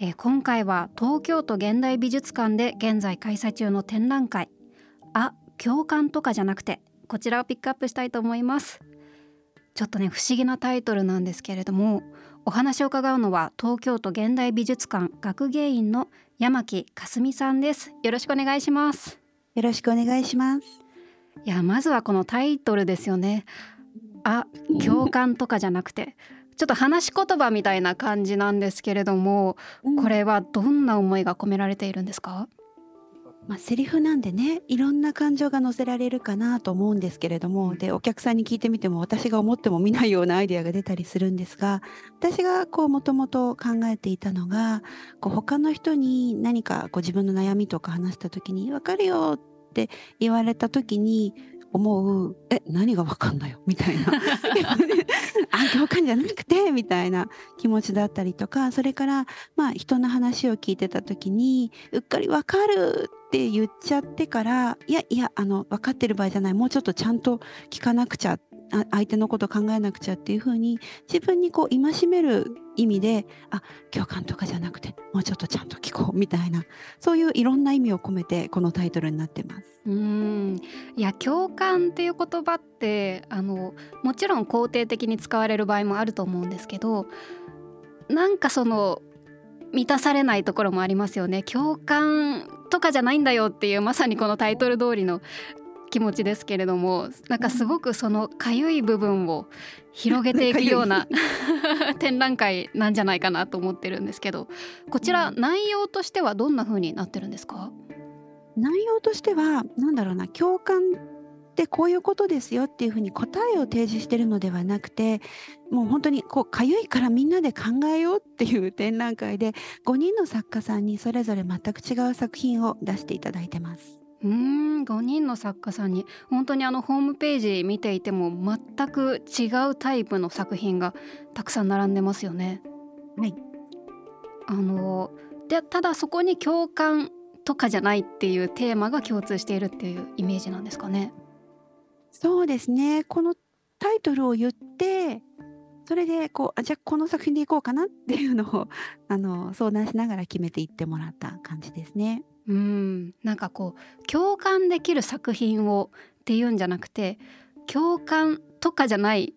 えー今回は東京都現代美術館で現在開催中の展覧会。あ共感とかじゃなくてこちらをピックアップしたいと思います。ちょっとね不思議なタイトルなんですけれどもお話を伺うのは東京都現代美術館学芸員の山木かすみさんです。よろしくお願いします。よろしくお願いします。いやまずはこのタイトルですよね。あ共感とかじゃなくてちょっと話し言葉みたいな感じなんですけれどもこれはどんな思いが込められているんですか？まあ、セリフなんでねいろんな感情が乗せられるかなと思うんですけれどもでお客さんに聞いてみても私が思っても見ないようなアイデアが出たりするんですが私がこうもともと考えていたのがこう他の人に何かこう自分の悩みとか話した時に「分かるよ」って言われた時に思う「え何が分かんないよ」みたいな。あ 共感じゃなくてみたいな気持ちだったりとかそれからまあ人の話を聞いてた時にうっかり「分かる」って言っちゃってからいやいやあの分かってる場合じゃない。もうちょっとちゃんと聞かなくちゃ相手のこと考えなくちゃっていうふうに自分にこう戒める意味であ共感とかじゃなくてもうちょっとちゃんと聞こうみたいなそういういろんな意味を込めてこのタイトルになってます。うんいや共感っていう言葉ってあのもちろん肯定的に使われる場合もあると思うんですけどなんかその満たされないところもありますよね共感とかじゃないんだよっていうまさにこのタイトル通りの気持ちですけれどもなんかすごくそのかゆい部分を広げていくような 展覧会なんじゃないかなと思ってるんですけどこちら内容としてはどんな風になってるんですか？内容としてはなんだろうな共感ってこういうことですよっていうふうに答えを提示してるのではなくてもう本当にこうかゆいからみんなで考えようっていう展覧会で5人の作家さんにそれぞれ全く違う作品を出していただいてます。うーん5人の作家さんに本当にあのホームページ見ていても全く違うタイプの作品がたくさん並んでますよね。はい、あのでただそこに共感とかじゃないっていうテーマが共通しているっていうイメージなんですかね。そうですねこのタイトルを言ってそれでこうあじゃあこの作品でいこうかなっていうのをあの相談しながら決めていってもらった感じですね。うん。なんかこう共感できる作品をっていうんじゃなくて共感とかじゃない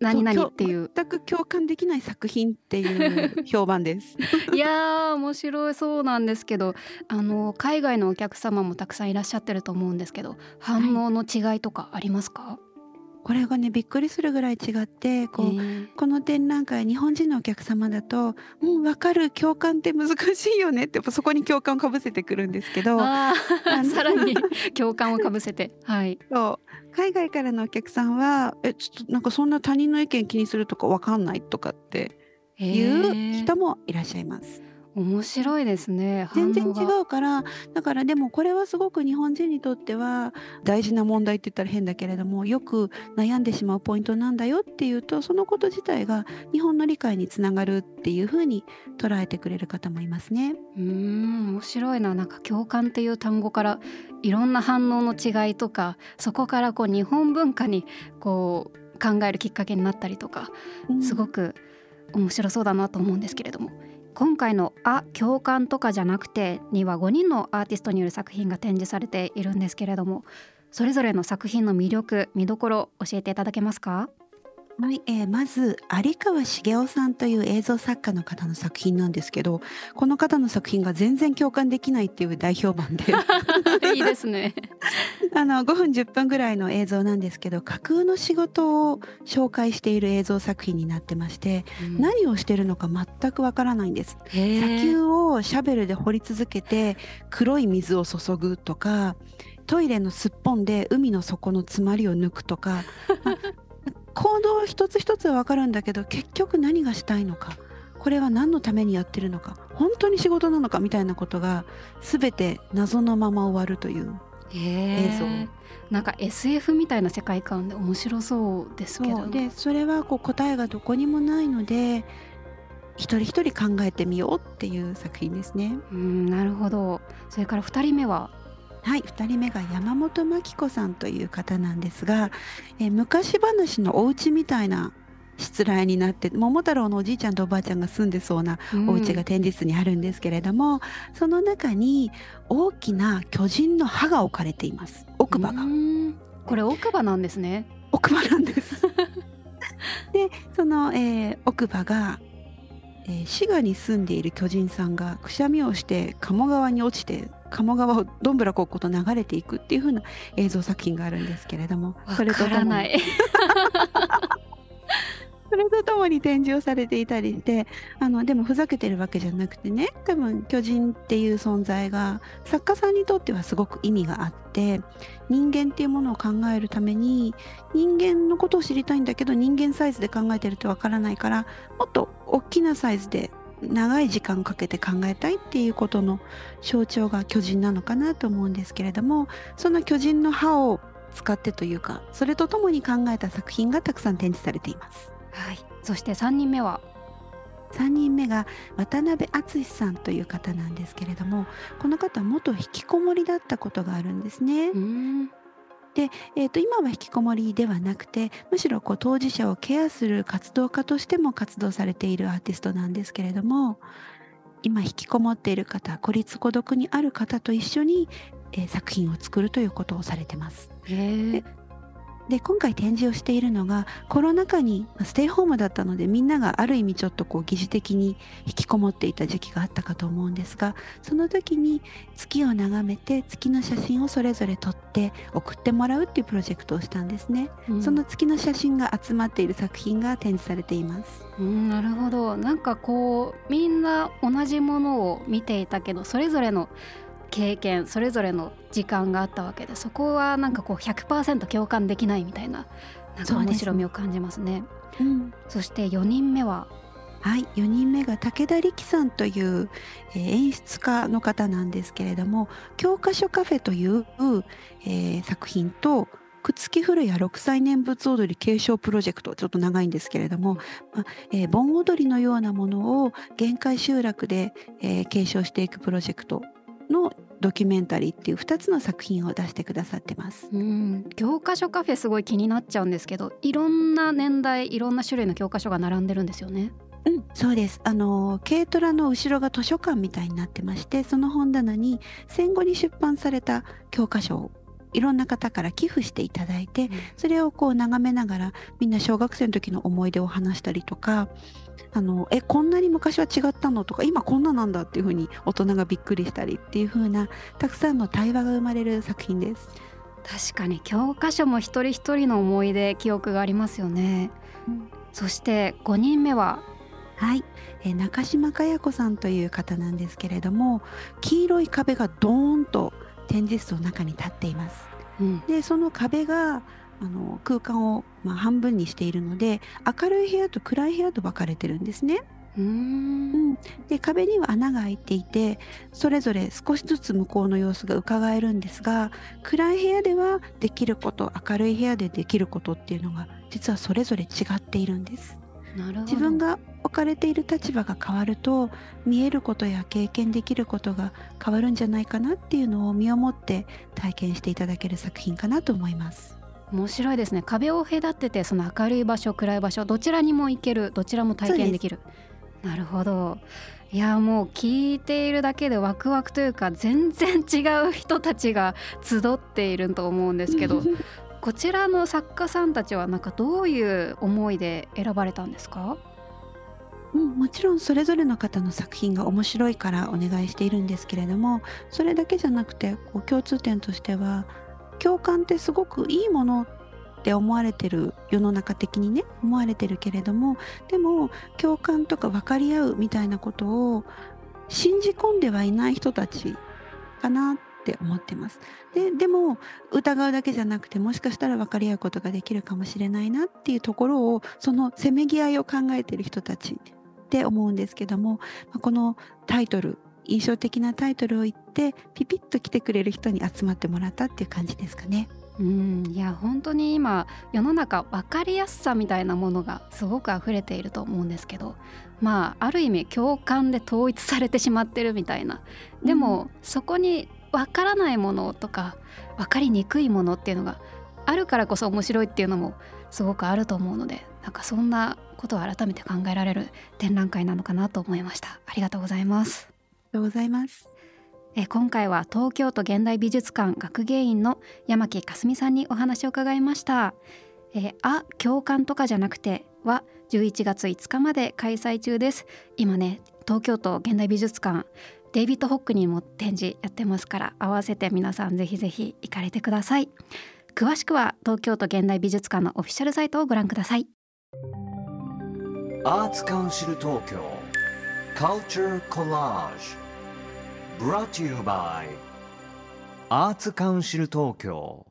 何々っていう。全く共感できない作品っていう評判です。いやー面白いそうなんですけどあの海外のお客様もたくさんいらっしゃってると思うんですけど反応の違いとかありますか、これがねびっくりするぐらい違ってこう、えーこの展覧会日本人のお客様だと「うん分かる共感って難しいよね」ってやっぱそこに共感をかぶせてくるんですけど さらに共感をかぶせて。はい。そう。海外からのお客さんは「えちょっとなんかそんな他人の意見気にするとか分かんない」とかっていう人ももいらっしゃいます。面白いですね全然違うからだからでもこれはすごく日本人にとっては大事な問題って言ったら変だけれどもよく悩んでしまうポイントなんだよっていうとそのこと自体が日本の理解につながるっていうふうに捉えてくれる方もいますね。うーん面白いな。なんか共感っていう単語からいろんな反応の違いとかそこからこう日本文化にこう考えるきっかけになったりとかすごく面白そうだなと思うんですけれども今回の「あ共感とかじゃなくて」には5人のアーティストによる作品が展示されているんですけれどもそれぞれの作品の魅力見どころ教えていただけますか？はい、えーまず有川茂雄さんという映像作家の方の作品なんですけどこの方の作品が全然共感できないっていう大評判で いいですね。あの5分10分ぐらいの映像なんですけど架空の仕事を紹介している映像作品になってまして、何をしてるのか全くわからないんです。砂丘をシャベルで掘り続けて黒い水を注ぐとかトイレのすっぽんで海の底の詰まりを抜くとかま 行動一つ一つは分かるんだけど結局何がしたいのかこれは何のためにやってるのか本当に仕事なのかみたいなことが全て謎のまま終わるという映像。なんか SF みたいな世界観で面白そうですけど。でそれはこう答えがどこにもないので一人一人考えてみようっていう作品ですね。うんなるほど。それから2人目は？はい2人目が山本真紀子さんという方なんですが、え昔話のお家みたいなしつらいになって桃太郎のおじいちゃんとおばあちゃんが住んでそうなお家が展示室にあるんですけれども、うん、その中に大きな巨人の歯が置かれています奥歯が。これ奥歯なんですね。奥歯なんです。でその、えー、奥歯がえー、滋賀に住んでいる巨人さんがくしゃみをして鴨川に落ちて鴨川をどんぶらこっこと流れていくっていう風な映像作品があるんですけれどもそれとともにそれとともに展示をされていたりしてあのでもふざけてるわけじゃなくてね多分巨人っていう存在が作家さんにとってはすごく意味があって人間っていうものを考えるために人間のことを知りたいんだけど人間サイズで考えてるとわからないからもっと大きなサイズで長い時間かけて考えたいっていうことの象徴が巨人なのかなと思うんですけれどもその巨人の歯を使ってというかそれとともに考えた作品がたくさん展示されています。はい、そして3人目は？3人目が渡辺敦さんという方なんですけれどもこの方は元引きこもりだったことがあるんですね。で、えーと、今は引きこもりではなくてむしろこう当事者をケアする活動家としても活動されているアーティストなんですけれども今引きこもっている方孤立孤独にある方と一緒に、えー、作品を作るということをされてます。でで今回展示をしているのがコロナ禍にステイホームだったのでみんながある意味ちょっとこう疑似的に引きこもっていた時期があったかと思うんですがその時に月を眺めて月の写真をそれぞれ撮って送ってもらうっていうプロジェクトをしたんですね、うん、その月の写真が集まっている作品が展示されています。うん、なるほど。なんかこうみんな同じものを見ていたけどそれぞれの経験それぞれの時間があったわけでそこはなんかこう100%共感できないみたいななんか面白みを感じますね。そ、ね。うん、そして4人目は？はい4人目が武田力さんという、えー、演出家の方なんですけれども教科書カフェという、えー、作品とくっつき古谷六歳念仏踊り継承プロジェクトちょっと長いんですけれども、まえー、盆踊りのようなものを限界集落で、えー、継承していくプロジェクトのドキュメンタリーっていう2つの作品を出してくださってます。うん教科書カフェすごい気になっちゃうんですけどいろんな年代いろんな種類の教科書が並んでるんですよね。うん、そうです。あの軽トラの後ろが図書館みたいになってましてその本棚に戦後に出版された教科書をいろんな方から寄付していただいて、それをこう眺めながらみんな小学生の時の思い出を話したりとかあのえこんなに昔は違ったの？とか今こんななんだっていうふうに大人がびっくりしたりっていうふうなたくさんの対話が生まれる作品です。確かに教科書も一人一人の思い出記憶がありますよね。うん、そして5人目は？はい、え中島佳代子さんという方なんですけれども黄色い壁がドーンと展示室の中に立っています。うん、でその壁があの空間をまあ半分にしているので明るい部屋と暗い部屋と分かれてるんですね。うん、で壁には穴が開いていてそれぞれ少しずつ向こうの様子が伺えるんですが暗い部屋ではできること明るい部屋でできることっていうのが実はそれぞれ違っているんです。自分が置かれている立場が変わると見えることや経験できることが変わるんじゃないかなっていうのを身をもって体験していただける作品かなと思います。面白いですね。壁を隔ててその明るい場所暗い場所どちらにも行けるどちらも体験できる。なるほど。いやもう聞いているだけでワクワクというか全然違う人たちが集っていると思うんですけど こちらの作家さんたちはなんかどういう思いで選ばれたんですか？うん、もちろんそれぞれの方の作品が面白いからお願いしているんですけれどもそれだけじゃなくてこう共通点としては共感ってすごくいいものって思われてる世の中的にね思われてるけれどもでも共感とか分かり合うみたいなことを信じ込んではいない人たちかなって思ってます。ででも疑うだけじゃなくてもしかしたら分かり合うことができるかもしれないなっていうところをそのせめぎ合いを考えてる人たちって思うんですけども、まこのタイトル印象的なタイトルを言ってピピッと来てくれる人に集まってもらったっていう感じですかね。うん。いや本当に今世の中分かりやすさみたいなものがすごく溢れていると思うんですけどまあある意味共感で統一されてしまってるみたいな。でも、うん、そこに分からないものとか分かりにくいものっていうのがあるからこそ面白いっていうのもすごくあると思うのでなんかそんなことを改めて考えられる展覧会なのかなと思いました。ありがとうございますとうございます。え今回は東京都現代美術館学芸員の山木かすみさんにお話を伺いました「えあ共感とかじゃなくて」は11月5日まで開催中です。今ね東京都現代美術館デイビッド・ホックにも展示やってますから合わせて皆さんぜひぜひ行かれてください。詳しくは東京都現代美術館のオフィシャルサイトをご覧ください。アーツカウンシル東京。Culture Collage Brought to you by アーツカウンシル東京